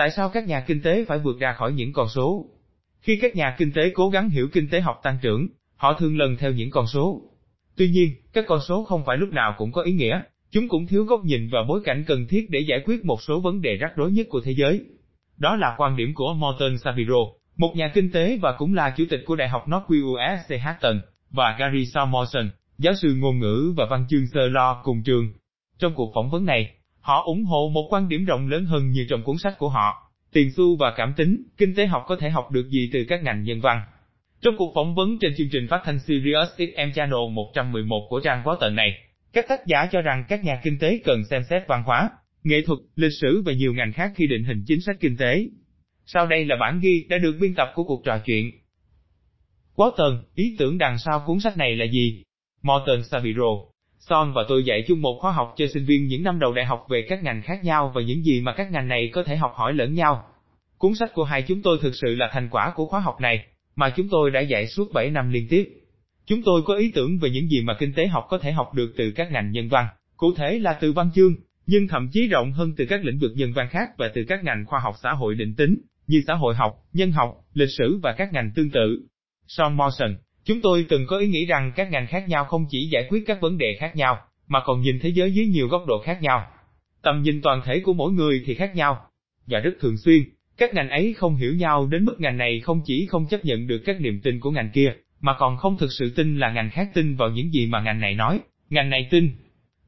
Tại sao các nhà kinh tế phải vượt ra khỏi những con số? Khi các nhà kinh tế cố gắng hiểu kinh tế học tăng trưởng, họ thường lần theo những con số. Tuy nhiên, các con số không phải lúc nào cũng có ý nghĩa, chúng cũng thiếu góc nhìn và bối cảnh cần thiết để giải quyết một số vấn đề rắc rối nhất của thế giới. Đó là quan điểm của Morton Sabiro, một nhà kinh tế và cũng là chủ tịch của Đại học Northwestern USC và Gary Samuelson, giáo sư ngôn ngữ và văn chương sơ lo cùng trường. Trong cuộc phỏng vấn này, họ ủng hộ một quan điểm rộng lớn hơn như trong cuốn sách của họ. Tiền xu và cảm tính, kinh tế học có thể học được gì từ các ngành nhân văn. Trong cuộc phỏng vấn trên chương trình phát thanh Sirius XM Channel 111 của trang báo tờ này, các tác giả cho rằng các nhà kinh tế cần xem xét văn hóa, nghệ thuật, lịch sử và nhiều ngành khác khi định hình chính sách kinh tế. Sau đây là bản ghi đã được biên tập của cuộc trò chuyện. Quá tần, ý tưởng đằng sau cuốn sách này là gì? Morton Saviro, Son và tôi dạy chung một khóa học cho sinh viên những năm đầu đại học về các ngành khác nhau và những gì mà các ngành này có thể học hỏi lẫn nhau. Cuốn sách của hai chúng tôi thực sự là thành quả của khóa học này, mà chúng tôi đã dạy suốt 7 năm liên tiếp. Chúng tôi có ý tưởng về những gì mà kinh tế học có thể học được từ các ngành nhân văn, cụ thể là từ văn chương, nhưng thậm chí rộng hơn từ các lĩnh vực nhân văn khác và từ các ngành khoa học xã hội định tính, như xã hội học, nhân học, lịch sử và các ngành tương tự. Sean Morrison, chúng tôi từng có ý nghĩ rằng các ngành khác nhau không chỉ giải quyết các vấn đề khác nhau, mà còn nhìn thế giới dưới nhiều góc độ khác nhau. Tầm nhìn toàn thể của mỗi người thì khác nhau, và rất thường xuyên, các ngành ấy không hiểu nhau đến mức ngành này không chỉ không chấp nhận được các niềm tin của ngành kia, mà còn không thực sự tin là ngành khác tin vào những gì mà ngành này nói, ngành này tin.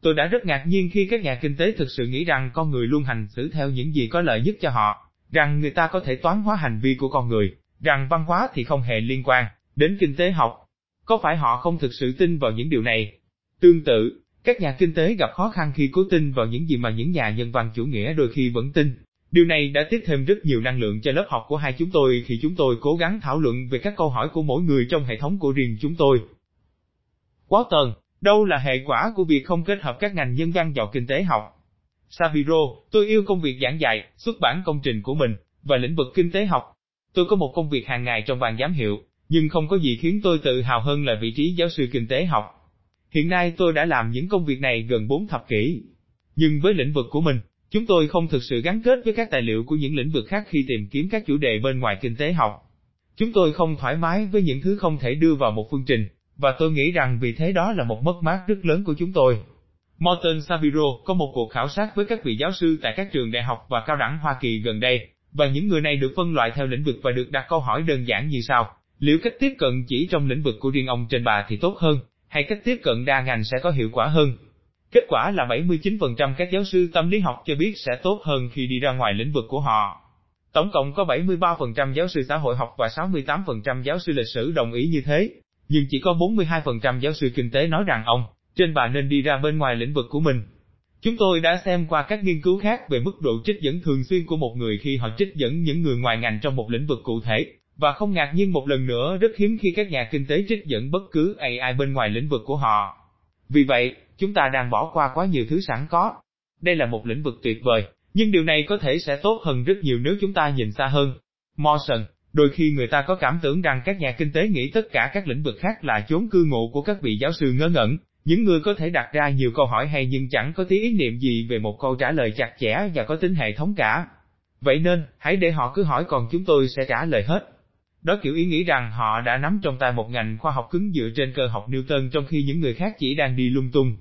Tôi đã rất ngạc nhiên khi các nhà kinh tế thực sự nghĩ rằng con người luôn hành xử theo những gì có lợi nhất cho họ, rằng người ta có thể toán hóa hành vi của con người, rằng văn hóa thì không hề liên quan đến kinh tế học. Có phải họ không thực sự tin vào những điều này? Tương tự, các nhà kinh tế gặp khó khăn khi cố tin vào những gì mà những nhà nhân văn chủ nghĩa đôi khi vẫn tin. Điều này đã tiếp thêm rất nhiều năng lượng cho lớp học của hai chúng tôi khi chúng tôi cố gắng thảo luận về các câu hỏi của mỗi người trong hệ thống của riêng chúng tôi. Quá tần, đâu là hệ quả của việc không kết hợp các ngành nhân văn vào kinh tế học? Saviro, tôi yêu công việc giảng dạy, xuất bản công trình của mình, và lĩnh vực kinh tế học. Tôi có một công việc hàng ngày trong bàn giám hiệu, nhưng không có gì khiến tôi tự hào hơn là vị trí giáo sư kinh tế học. Hiện nay tôi đã làm những công việc này gần 4 thập kỷ. Nhưng với lĩnh vực của mình, chúng tôi không thực sự gắn kết với các tài liệu của những lĩnh vực khác khi tìm kiếm các chủ đề bên ngoài kinh tế học. Chúng tôi không thoải mái với những thứ không thể đưa vào một phương trình, và tôi nghĩ rằng vì thế đó là một mất mát rất lớn của chúng tôi. Morton Saviro có một cuộc khảo sát với các vị giáo sư tại các trường đại học và cao đẳng Hoa Kỳ gần đây, và những người này được phân loại theo lĩnh vực và được đặt câu hỏi đơn giản như sau. Liệu cách tiếp cận chỉ trong lĩnh vực của riêng ông trên bà thì tốt hơn, hay cách tiếp cận đa ngành sẽ có hiệu quả hơn? Kết quả là 79% các giáo sư tâm lý học cho biết sẽ tốt hơn khi đi ra ngoài lĩnh vực của họ. Tổng cộng có 73% giáo sư xã hội học và 68% giáo sư lịch sử đồng ý như thế, nhưng chỉ có 42% giáo sư kinh tế nói rằng ông, trên bà nên đi ra bên ngoài lĩnh vực của mình. Chúng tôi đã xem qua các nghiên cứu khác về mức độ trích dẫn thường xuyên của một người khi họ trích dẫn những người ngoài ngành trong một lĩnh vực cụ thể, và không ngạc nhiên một lần nữa rất hiếm khi các nhà kinh tế trích dẫn bất cứ AI bên ngoài lĩnh vực của họ. Vì vậy, chúng ta đang bỏ qua quá nhiều thứ sẵn có. Đây là một lĩnh vực tuyệt vời, nhưng điều này có thể sẽ tốt hơn rất nhiều nếu chúng ta nhìn xa hơn. Morrison, đôi khi người ta có cảm tưởng rằng các nhà kinh tế nghĩ tất cả các lĩnh vực khác là chốn cư ngụ của các vị giáo sư ngớ ngẩn, những người có thể đặt ra nhiều câu hỏi hay nhưng chẳng có tí ý niệm gì về một câu trả lời chặt chẽ và có tính hệ thống cả. Vậy nên, hãy để họ cứ hỏi còn chúng tôi sẽ trả lời hết. Đó kiểu ý nghĩ rằng họ đã nắm trong tay một ngành khoa học cứng dựa trên cơ học Newton trong khi những người khác chỉ đang đi lung tung.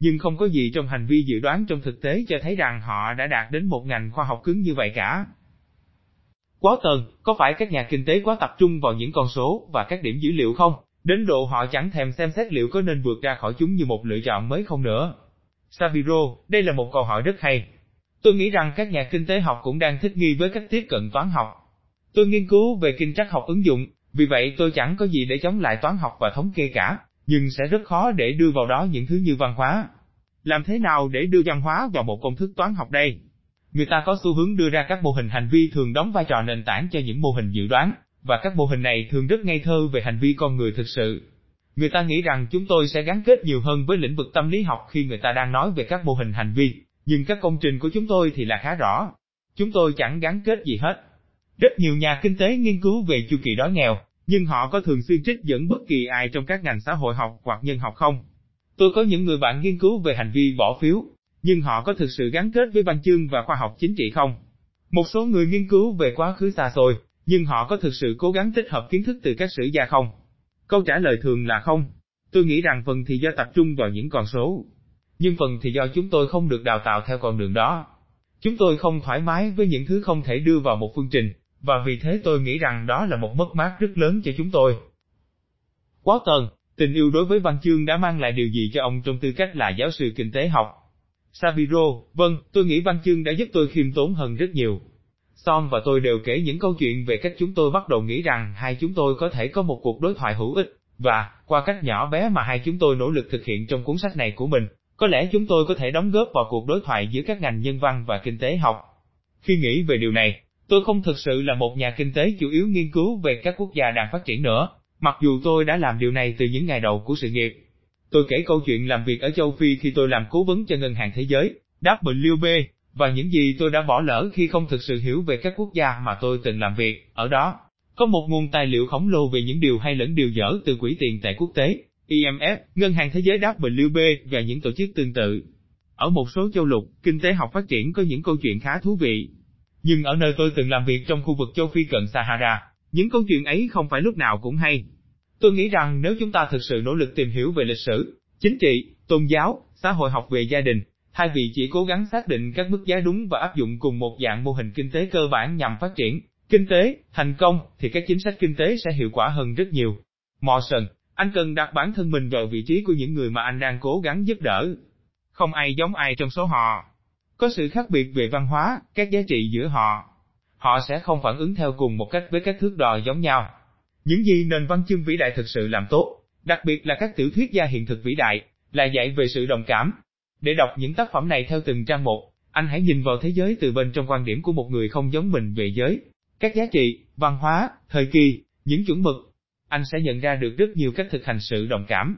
Nhưng không có gì trong hành vi dự đoán trong thực tế cho thấy rằng họ đã đạt đến một ngành khoa học cứng như vậy cả. Quá tần, có phải các nhà kinh tế quá tập trung vào những con số và các điểm dữ liệu không? Đến độ họ chẳng thèm xem xét liệu có nên vượt ra khỏi chúng như một lựa chọn mới không nữa. Saviro, đây là một câu hỏi rất hay. Tôi nghĩ rằng các nhà kinh tế học cũng đang thích nghi với cách tiếp cận toán học. Tôi nghiên cứu về kinh trắc học ứng dụng, vì vậy tôi chẳng có gì để chống lại toán học và thống kê cả, nhưng sẽ rất khó để đưa vào đó những thứ như văn hóa. Làm thế nào để đưa văn hóa vào một công thức toán học đây? Người ta có xu hướng đưa ra các mô hình hành vi thường đóng vai trò nền tảng cho những mô hình dự đoán, và các mô hình này thường rất ngây thơ về hành vi con người thực sự. Người ta nghĩ rằng chúng tôi sẽ gắn kết nhiều hơn với lĩnh vực tâm lý học khi người ta đang nói về các mô hình hành vi, nhưng các công trình của chúng tôi thì là khá rõ. Chúng tôi chẳng gắn kết gì hết. Rất nhiều nhà kinh tế nghiên cứu về chu kỳ đói nghèo, nhưng họ có thường xuyên trích dẫn bất kỳ ai trong các ngành xã hội học hoặc nhân học không? Tôi có những người bạn nghiên cứu về hành vi bỏ phiếu, nhưng họ có thực sự gắn kết với văn chương và khoa học chính trị không? Một số người nghiên cứu về quá khứ xa xôi, nhưng họ có thực sự cố gắng tích hợp kiến thức từ các sử gia không? Câu trả lời thường là không. Tôi nghĩ rằng phần thì do tập trung vào những con số, nhưng phần thì do chúng tôi không được đào tạo theo con đường đó. Chúng tôi không thoải mái với những thứ không thể đưa vào một phương trình, và vì thế tôi nghĩ rằng đó là một mất mát rất lớn cho chúng tôi. Quá tần, tình yêu đối với văn chương đã mang lại điều gì cho ông trong tư cách là giáo sư kinh tế học? Saviro, vâng, tôi nghĩ văn chương đã giúp tôi khiêm tốn hơn rất nhiều. Son và tôi đều kể những câu chuyện về cách chúng tôi bắt đầu nghĩ rằng hai chúng tôi có thể có một cuộc đối thoại hữu ích, và, qua cách nhỏ bé mà hai chúng tôi nỗ lực thực hiện trong cuốn sách này của mình, có lẽ chúng tôi có thể đóng góp vào cuộc đối thoại giữa các ngành nhân văn và kinh tế học. Khi nghĩ về điều này, tôi không thực sự là một nhà kinh tế chủ yếu nghiên cứu về các quốc gia đang phát triển nữa, mặc dù tôi đã làm điều này từ những ngày đầu của sự nghiệp. Tôi kể câu chuyện làm việc ở châu Phi khi tôi làm cố vấn cho Ngân hàng Thế giới, WB, và những gì tôi đã bỏ lỡ khi không thực sự hiểu về các quốc gia mà tôi từng làm việc, ở đó. Có một nguồn tài liệu khổng lồ về những điều hay lẫn điều dở từ Quỹ tiền tệ quốc tế, IMF, Ngân hàng Thế giới WB và những tổ chức tương tự. Ở một số châu lục, kinh tế học phát triển có những câu chuyện khá thú vị. Nhưng ở nơi tôi từng làm việc trong khu vực châu Phi cận Sahara, những câu chuyện ấy không phải lúc nào cũng hay. Tôi nghĩ rằng nếu chúng ta thực sự nỗ lực tìm hiểu về lịch sử, chính trị, tôn giáo, xã hội học về gia đình, thay vì chỉ cố gắng xác định các mức giá đúng và áp dụng cùng một dạng mô hình kinh tế cơ bản nhằm phát triển, kinh tế, thành công, thì các chính sách kinh tế sẽ hiệu quả hơn rất nhiều. Morrison, anh cần đặt bản thân mình vào vị trí của những người mà anh đang cố gắng giúp đỡ. Không ai giống ai trong số họ. Có sự khác biệt về văn hóa, các giá trị giữa họ. Họ sẽ không phản ứng theo cùng một cách với các thước đo giống nhau. Những gì nền văn chương vĩ đại thực sự làm tốt, đặc biệt là các tiểu thuyết gia hiện thực vĩ đại, là dạy về sự đồng cảm. Để đọc những tác phẩm này theo từng trang một, anh hãy nhìn vào thế giới từ bên trong quan điểm của một người không giống mình về giới, các giá trị, văn hóa, thời kỳ, những chuẩn mực, anh sẽ nhận ra được rất nhiều cách thực hành sự đồng cảm.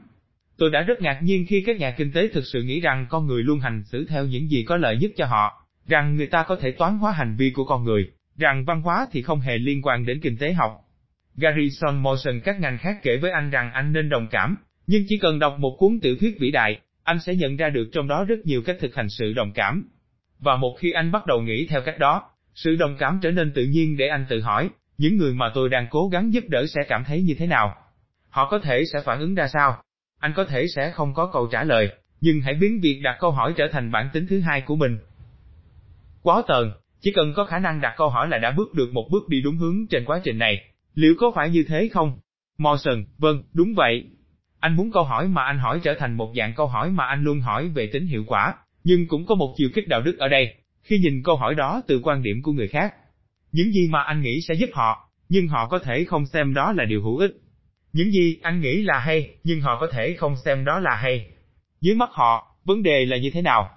Tôi đã rất ngạc nhiên khi các nhà kinh tế thực sự nghĩ rằng con người luôn hành xử theo những gì có lợi nhất cho họ, rằng người ta có thể toán hóa hành vi của con người, rằng văn hóa thì không hề liên quan đến kinh tế học. Garrison Morrison các ngành khác kể với anh rằng anh nên đồng cảm, nhưng chỉ cần đọc một cuốn tiểu thuyết vĩ đại, anh sẽ nhận ra được trong đó rất nhiều cách thực hành sự đồng cảm. Và một khi anh bắt đầu nghĩ theo cách đó, sự đồng cảm trở nên tự nhiên để anh tự hỏi, những người mà tôi đang cố gắng giúp đỡ sẽ cảm thấy như thế nào? Họ có thể sẽ phản ứng ra sao? Anh có thể sẽ không có câu trả lời, nhưng hãy biến việc đặt câu hỏi trở thành bản tính thứ hai của mình. Quá tờn, chỉ cần có khả năng đặt câu hỏi là đã bước được một bước đi đúng hướng trên quá trình này. Liệu có phải như thế không? Morrison, vâng, đúng vậy. Anh muốn câu hỏi mà anh hỏi trở thành một dạng câu hỏi mà anh luôn hỏi về tính hiệu quả, nhưng cũng có một chiều kích đạo đức ở đây, khi nhìn câu hỏi đó từ quan điểm của người khác. Những gì mà anh nghĩ sẽ giúp họ, nhưng họ có thể không xem đó là điều hữu ích. Những gì anh nghĩ là hay, nhưng họ có thể không xem đó là hay. Dưới mắt họ, vấn đề là như thế nào?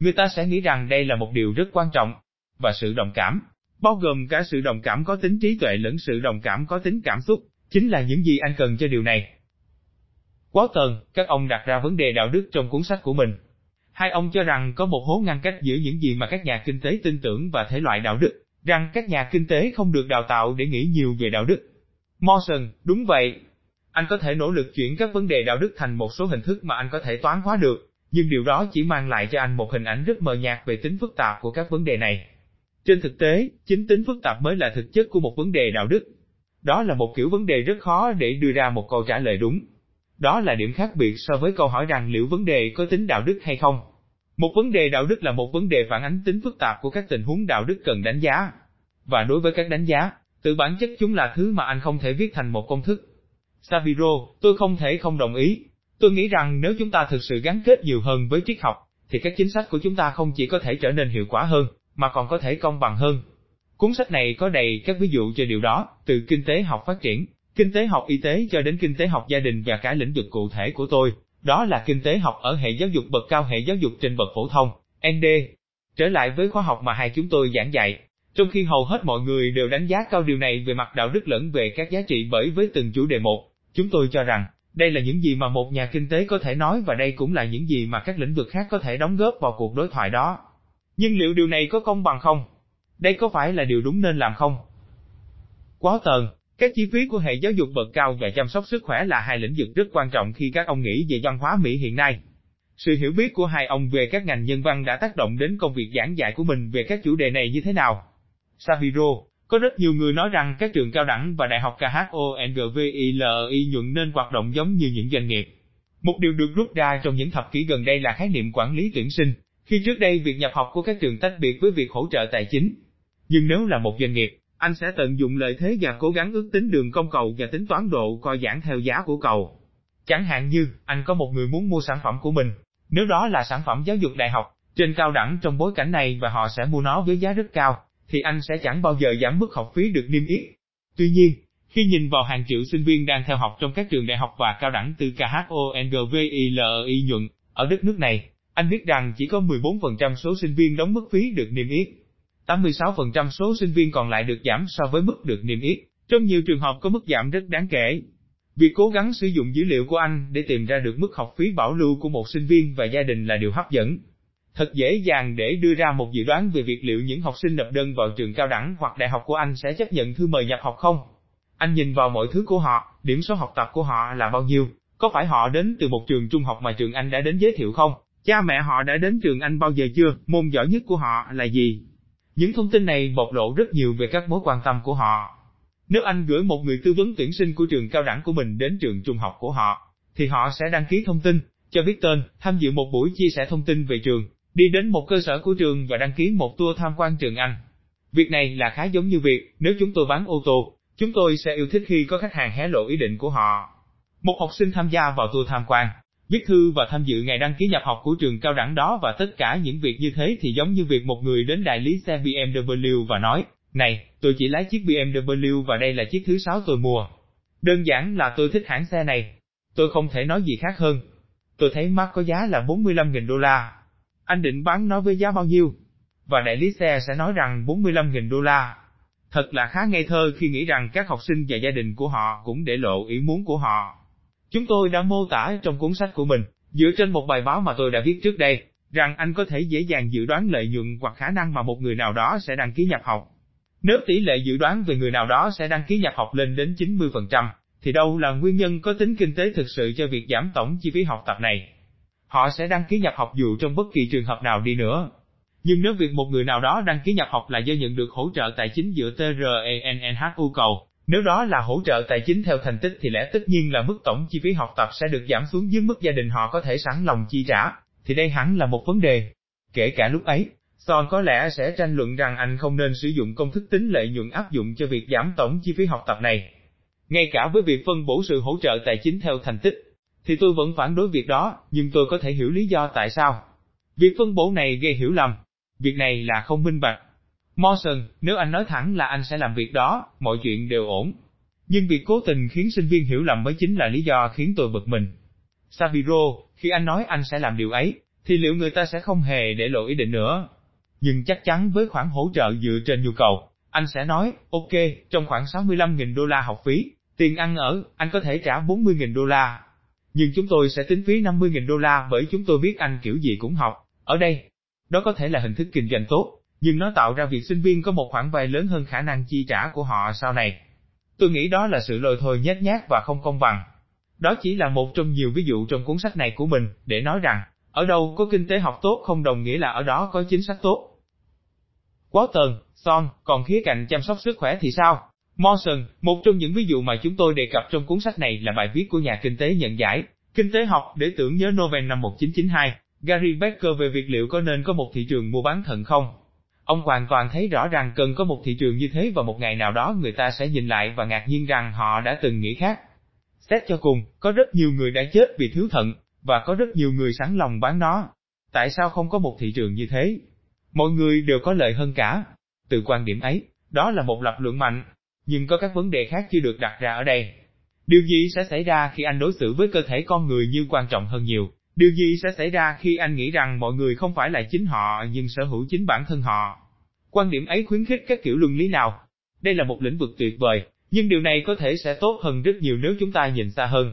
Người ta sẽ nghĩ rằng đây là một điều rất quan trọng. Và sự đồng cảm, bao gồm cả sự đồng cảm có tính trí tuệ lẫn sự đồng cảm có tính cảm xúc, chính là những gì anh cần cho điều này. Quá tần, các ông đặt ra vấn đề đạo đức trong cuốn sách của mình. Hai ông cho rằng có một hố ngăn cách giữa những gì mà các nhà kinh tế tin tưởng và thể loại đạo đức rằng các nhà kinh tế không được đào tạo để nghĩ nhiều về đạo đức. Morrison, đúng vậy. Anh có thể nỗ lực chuyển các vấn đề đạo đức thành một số hình thức mà anh có thể toán hóa được, nhưng điều đó chỉ mang lại cho anh một hình ảnh rất mờ nhạt về tính phức tạp của các vấn đề này. Trên thực tế, chính tính phức tạp mới là thực chất của một vấn đề đạo đức. Đó là một kiểu vấn đề rất khó để đưa ra một câu trả lời đúng. Đó là điểm khác biệt so với câu hỏi rằng liệu vấn đề có tính đạo đức hay không. Một vấn đề đạo đức là một vấn đề phản ánh tính phức tạp của các tình huống đạo đức cần đánh giá. Và đối với các đánh giá, tự bản chất chúng là thứ mà anh không thể viết thành một công thức. Saviro, tôi không thể không đồng ý. Tôi nghĩ rằng nếu chúng ta thực sự gắn kết nhiều hơn với triết học, thì các chính sách của chúng ta không chỉ có thể trở nên hiệu quả hơn, mà còn có thể công bằng hơn. Cuốn sách này có đầy các ví dụ cho điều đó, từ kinh tế học phát triển, kinh tế học y tế cho đến kinh tế học gia đình và cả lĩnh vực cụ thể của tôi, đó là kinh tế học ở hệ giáo dục bậc cao hệ giáo dục trên bậc phổ thông, ND. Trở lại với khóa học mà hai chúng tôi giảng dạy, trong khi hầu hết mọi người đều đánh giá cao điều này về mặt đạo đức lẫn về các giá trị bởi với từng chủ đề một, chúng tôi cho rằng, đây là những gì mà một nhà kinh tế có thể nói và đây cũng là những gì mà các lĩnh vực khác có thể đóng góp vào cuộc đối thoại đó. Nhưng liệu điều này có công bằng không? Đây có phải là điều đúng nên làm không? Quá tờn, các chi phí của hệ giáo dục bậc cao và chăm sóc sức khỏe là hai lĩnh vực rất quan trọng khi các ông nghĩ về văn hóa Mỹ hiện nay. Sự hiểu biết của hai ông về các ngành nhân văn đã tác động đến công việc giảng dạy của mình về các chủ đề này như thế nào? Sahiro, có rất nhiều người nói rằng các trường cao đẳng và đại học KHONGVILI nhuận nên hoạt động giống như những doanh nghiệp. Một điều được rút ra trong những thập kỷ gần đây là khái niệm quản lý tuyển sinh, khi trước đây việc nhập học của các trường tách biệt với việc hỗ trợ tài chính. Nhưng nếu là một doanh nghiệp, anh sẽ tận dụng lợi thế và cố gắng ước tính đường công cầu và tính toán độ coi giãn theo giá của cầu. Chẳng hạn như, anh có một người muốn mua sản phẩm của mình, nếu đó là sản phẩm giáo dục đại học, trên cao đẳng trong bối cảnh này và họ sẽ mua nó với giá rất cao, thì anh sẽ chẳng bao giờ giảm mức học phí được niêm yết. Tuy nhiên, khi nhìn vào hàng triệu sinh viên đang theo học trong các trường đại học và cao đẳng từ KHONGVILI nhuận, ở đất nước này, anh biết rằng chỉ có 14% số sinh viên đóng mức phí được niêm yết. 86% số sinh viên còn lại được giảm so với mức được niêm yết. Trong nhiều trường hợp có mức giảm rất đáng kể. Việc cố gắng sử dụng dữ liệu của anh để tìm ra được mức học phí bảo lưu của một sinh viên và gia đình là điều hấp dẫn. Thật dễ dàng để đưa ra một dự đoán về việc liệu những học sinh nộp đơn vào trường cao đẳng hoặc đại học của anh sẽ chấp nhận thư mời nhập học không. Anh nhìn vào mọi thứ của họ, điểm số học tập của họ là bao nhiêu, có phải họ đến từ một trường trung học mà trường anh đã đến giới thiệu không? Cha mẹ họ đã đến trường anh bao giờ chưa? Môn giỏi nhất của họ là gì? Những thông tin này bộc lộ rất nhiều về các mối quan tâm của họ. Nếu anh gửi một người tư vấn tuyển sinh của trường cao đẳng của mình đến trường trung học của họ, thì họ sẽ đăng ký thông tin, cho biết tên, tham dự một buổi chia sẻ thông tin về trường, đi đến một cơ sở của trường và đăng ký một tour tham quan trường Anh. Việc này là khá giống như việc, nếu chúng tôi bán ô tô, chúng tôi sẽ yêu thích khi có khách hàng hé lộ ý định của họ. Một học sinh tham gia vào tour tham quan, viết thư và tham dự ngày đăng ký nhập học của trường cao đẳng đó và tất cả những việc như thế thì giống như việc một người đến đại lý xe BMW và nói, này, tôi chỉ lái chiếc BMW và đây là chiếc thứ sáu tôi mua. Đơn giản là tôi thích hãng xe này. Tôi không thể nói gì khác hơn. Tôi thấy mắt có giá là 45.000 đô la. Anh định bán nó với giá bao nhiêu? Và đại lý xe sẽ nói rằng 45.000 đô la. Thật là khá ngây thơ khi nghĩ rằng các học sinh và gia đình của họ cũng để lộ ý muốn của họ. Chúng tôi đã mô tả trong cuốn sách của mình, dựa trên một bài báo mà tôi đã viết trước đây, rằng anh có thể dễ dàng dự đoán lợi nhuận hoặc khả năng mà một người nào đó sẽ đăng ký nhập học. Nếu tỷ lệ dự đoán về người nào đó sẽ đăng ký nhập học lên đến 90%, thì đâu là nguyên nhân có tính kinh tế thực sự cho việc giảm tổng chi phí học tập này? Họ sẽ đăng ký nhập học dù trong bất kỳ trường hợp nào đi nữa. Nhưng nếu việc một người nào đó đăng ký nhập học là do nhận được hỗ trợ tài chính dựa TRENNHU e cầu, nếu đó là hỗ trợ tài chính theo thành tích thì lẽ tất nhiên là mức tổng chi phí học tập sẽ được giảm xuống dưới mức gia đình họ có thể sẵn lòng chi trả, thì đây hẳn là một vấn đề. Kể cả lúc ấy, Son có lẽ sẽ tranh luận rằng anh không nên sử dụng công thức tính lợi nhuận áp dụng cho việc giảm tổng chi phí học tập này. Ngay cả với việc phân bổ sự hỗ trợ tài chính theo thành tích, thì tôi vẫn phản đối việc đó, nhưng tôi có thể hiểu lý do tại sao. Việc phân bổ này gây hiểu lầm. Việc này là không minh bạch. Morrison, nếu anh nói thẳng là anh sẽ làm việc đó, mọi chuyện đều ổn. Nhưng việc cố tình khiến sinh viên hiểu lầm mới chính là lý do khiến tôi bực mình. Saviro, khi anh nói anh sẽ làm điều ấy, thì liệu người ta sẽ không hề để lộ ý định nữa? Nhưng chắc chắn với khoản hỗ trợ dựa trên nhu cầu, anh sẽ nói, ok, trong khoảng 65.000 đô la học phí, tiền ăn ở, anh có thể trả 40.000 đô la. Nhưng chúng tôi sẽ tính phí 50.000 đô la bởi chúng tôi biết anh kiểu gì cũng học. Ở đây, đó có thể là hình thức kinh doanh tốt, nhưng nó tạo ra việc sinh viên có một khoản vay lớn hơn khả năng chi trả của họ sau này. Tôi nghĩ đó là sự lôi thôi nhét nhát và không công bằng. Đó chỉ là một trong nhiều ví dụ trong cuốn sách này của mình, để nói rằng, ở đâu có kinh tế học tốt không đồng nghĩa là ở đó có chính sách tốt. Quá tần, Son, còn khía cạnh chăm sóc sức khỏe thì sao? Morrison, một trong những ví dụ mà chúng tôi đề cập trong cuốn sách này là bài viết của nhà kinh tế nhận giải, Kinh tế học để tưởng nhớ Nobel năm 1992, Gary Becker về việc liệu có nên có một thị trường mua bán thận không? Ông hoàn toàn thấy rõ rằng cần có một thị trường như thế và một ngày nào đó người ta sẽ nhìn lại và ngạc nhiên rằng họ đã từng nghĩ khác. Xét cho cùng, có rất nhiều người đã chết vì thiếu thận, và có rất nhiều người sẵn lòng bán nó. Tại sao không có một thị trường như thế? Mọi người đều có lợi hơn cả. Từ quan điểm ấy, đó là một lập luận mạnh, nhưng có các vấn đề khác chưa được đặt ra ở đây. Điều gì sẽ xảy ra khi anh đối xử với cơ thể con người như quan trọng hơn nhiều? Điều gì sẽ xảy ra khi anh nghĩ rằng mọi người không phải là chính họ nhưng sở hữu chính bản thân họ? Quan điểm ấy khuyến khích các kiểu luân lý nào? Đây là một lĩnh vực tuyệt vời, nhưng điều này có thể sẽ tốt hơn rất nhiều nếu chúng ta nhìn xa hơn.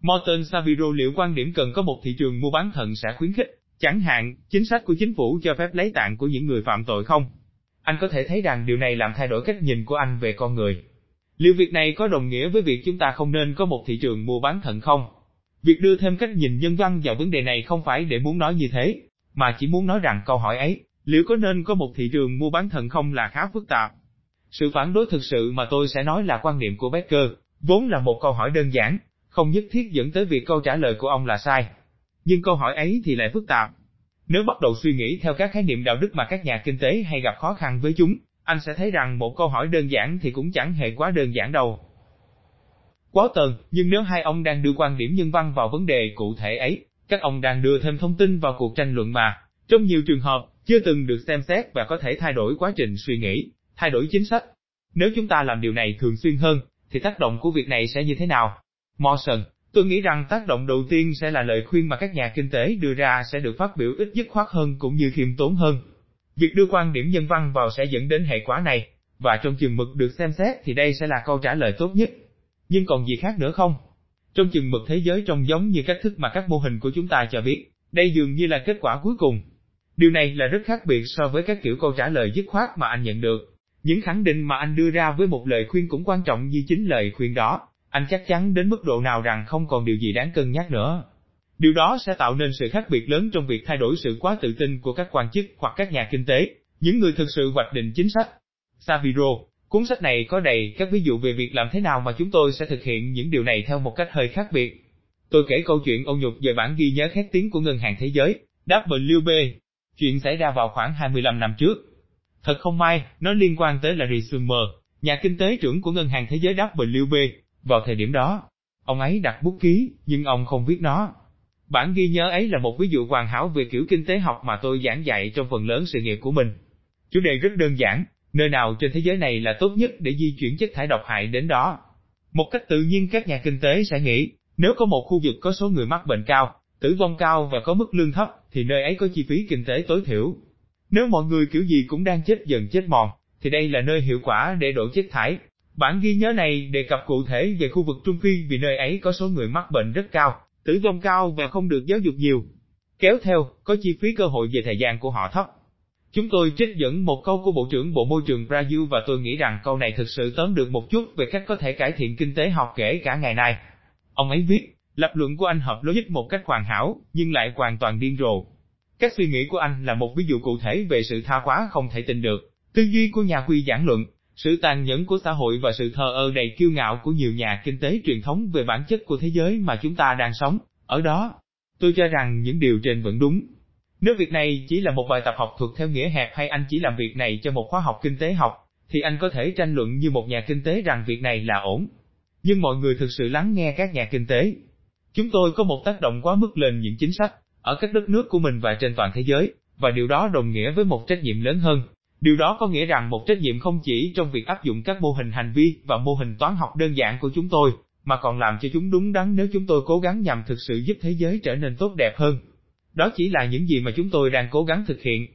Morton Saviro liệu quan điểm cần có một thị trường mua bán thận sẽ khuyến khích, chẳng hạn, chính sách của chính phủ cho phép lấy tạng của những người phạm tội không? Anh có thể thấy rằng điều này làm thay đổi cách nhìn của anh về con người. Liệu việc này có đồng nghĩa với việc chúng ta không nên có một thị trường mua bán thận không? Việc đưa thêm cách nhìn nhân văn vào vấn đề này không phải để muốn nói như thế, mà chỉ muốn nói rằng câu hỏi ấy, liệu có nên có một thị trường mua bán thận không là khá phức tạp. Sự phản đối thực sự mà tôi sẽ nói là quan niệm của Becker, vốn là một câu hỏi đơn giản, không nhất thiết dẫn tới việc câu trả lời của ông là sai. Nhưng câu hỏi ấy thì lại phức tạp. Nếu bắt đầu suy nghĩ theo các khái niệm đạo đức mà các nhà kinh tế hay gặp khó khăn với chúng, anh sẽ thấy rằng một câu hỏi đơn giản thì cũng chẳng hề quá đơn giản đâu. Quá tần, nhưng nếu hai ông đang đưa quan điểm nhân văn vào vấn đề cụ thể ấy, các ông đang đưa thêm thông tin vào cuộc tranh luận mà, trong nhiều trường hợp, chưa từng được xem xét và có thể thay đổi quá trình suy nghĩ, thay đổi chính sách. Nếu chúng ta làm điều này thường xuyên hơn, thì tác động của việc này sẽ như thế nào? Morrison, tôi nghĩ rằng tác động đầu tiên sẽ là lời khuyên mà các nhà kinh tế đưa ra sẽ được phát biểu ít dứt khoát hơn cũng như khiêm tốn hơn. Việc đưa quan điểm nhân văn vào sẽ dẫn đến hệ quả này, và trong chừng mực được xem xét thì đây sẽ là câu trả lời tốt nhất. Nhưng còn gì khác nữa không? Trong chừng mực thế giới trông giống như cách thức mà các mô hình của chúng ta cho biết, đây dường như là kết quả cuối cùng. Điều này là rất khác biệt so với các kiểu câu trả lời dứt khoát mà anh nhận được. Những khẳng định mà anh đưa ra với một lời khuyên cũng quan trọng như chính lời khuyên đó, anh chắc chắn đến mức độ nào rằng không còn điều gì đáng cân nhắc nữa. Điều đó sẽ tạo nên sự khác biệt lớn trong việc thay đổi sự quá tự tin của các quan chức hoặc các nhà kinh tế, những người thực sự hoạch định chính sách. Saviro, cuốn sách này có đầy các ví dụ về việc làm thế nào mà chúng tôi sẽ thực hiện những điều này theo một cách hơi khác biệt. Tôi kể câu chuyện ôn nhục về bản ghi nhớ khét tiếng của Ngân hàng Thế giới, WB. Chuyện xảy ra vào khoảng 25 năm trước. Thật không may, nó liên quan tới Larry Summer, nhà kinh tế trưởng của Ngân hàng Thế giới WB, vào thời điểm đó. Ông ấy đặt bút ký, nhưng ông không viết nó. Bản ghi nhớ ấy là một ví dụ hoàn hảo về kiểu kinh tế học mà tôi giảng dạy trong phần lớn sự nghiệp của mình. Chủ đề rất đơn giản, nơi nào trên thế giới này là tốt nhất để di chuyển chất thải độc hại đến đó. Một cách tự nhiên các nhà kinh tế sẽ nghĩ, nếu có một khu vực có số người mắc bệnh cao, tử vong cao và có mức lương thấp, thì nơi ấy có chi phí kinh tế tối thiểu. Nếu mọi người kiểu gì cũng đang chết dần chết mòn, thì đây là nơi hiệu quả để đổ chất thải. Bản ghi nhớ này đề cập cụ thể về khu vực Trung Phi vì nơi ấy có số người mắc bệnh rất cao, tử vong cao và không được giáo dục nhiều. Kéo theo, có chi phí cơ hội về thời gian của họ thấp. Chúng tôi trích dẫn một câu của Bộ trưởng Bộ Môi trường Brazil và tôi nghĩ rằng câu này thực sự tóm được một chút về cách có thể cải thiện kinh tế học kể cả ngày nay. Ông ấy viết, lập luận của anh hợp logic một cách hoàn hảo, nhưng lại hoàn toàn điên rồ. Các suy nghĩ của anh là một ví dụ cụ thể về sự tha hóa không thể tin được, tư duy của nhà quy giảng luận, sự tàn nhẫn của xã hội và sự thờ ơ đầy kiêu ngạo của nhiều nhà kinh tế truyền thống về bản chất của thế giới mà chúng ta đang sống, ở đó. Tôi cho rằng những điều trên vẫn đúng. Nếu việc này chỉ là một bài tập học thuật theo nghĩa hẹp hay anh chỉ làm việc này cho một khóa học kinh tế học, thì anh có thể tranh luận như một nhà kinh tế rằng việc này là ổn. Nhưng mọi người thực sự lắng nghe các nhà kinh tế. Chúng tôi có một tác động quá mức lên những chính sách, ở các đất nước của mình và trên toàn thế giới, và điều đó đồng nghĩa với một trách nhiệm lớn hơn. Điều đó có nghĩa rằng một trách nhiệm không chỉ trong việc áp dụng các mô hình hành vi và mô hình toán học đơn giản của chúng tôi, mà còn làm cho chúng đúng đắn nếu chúng tôi cố gắng nhằm thực sự giúp thế giới trở nên tốt đẹp hơn. Đó chỉ là những gì mà chúng tôi đang cố gắng thực hiện,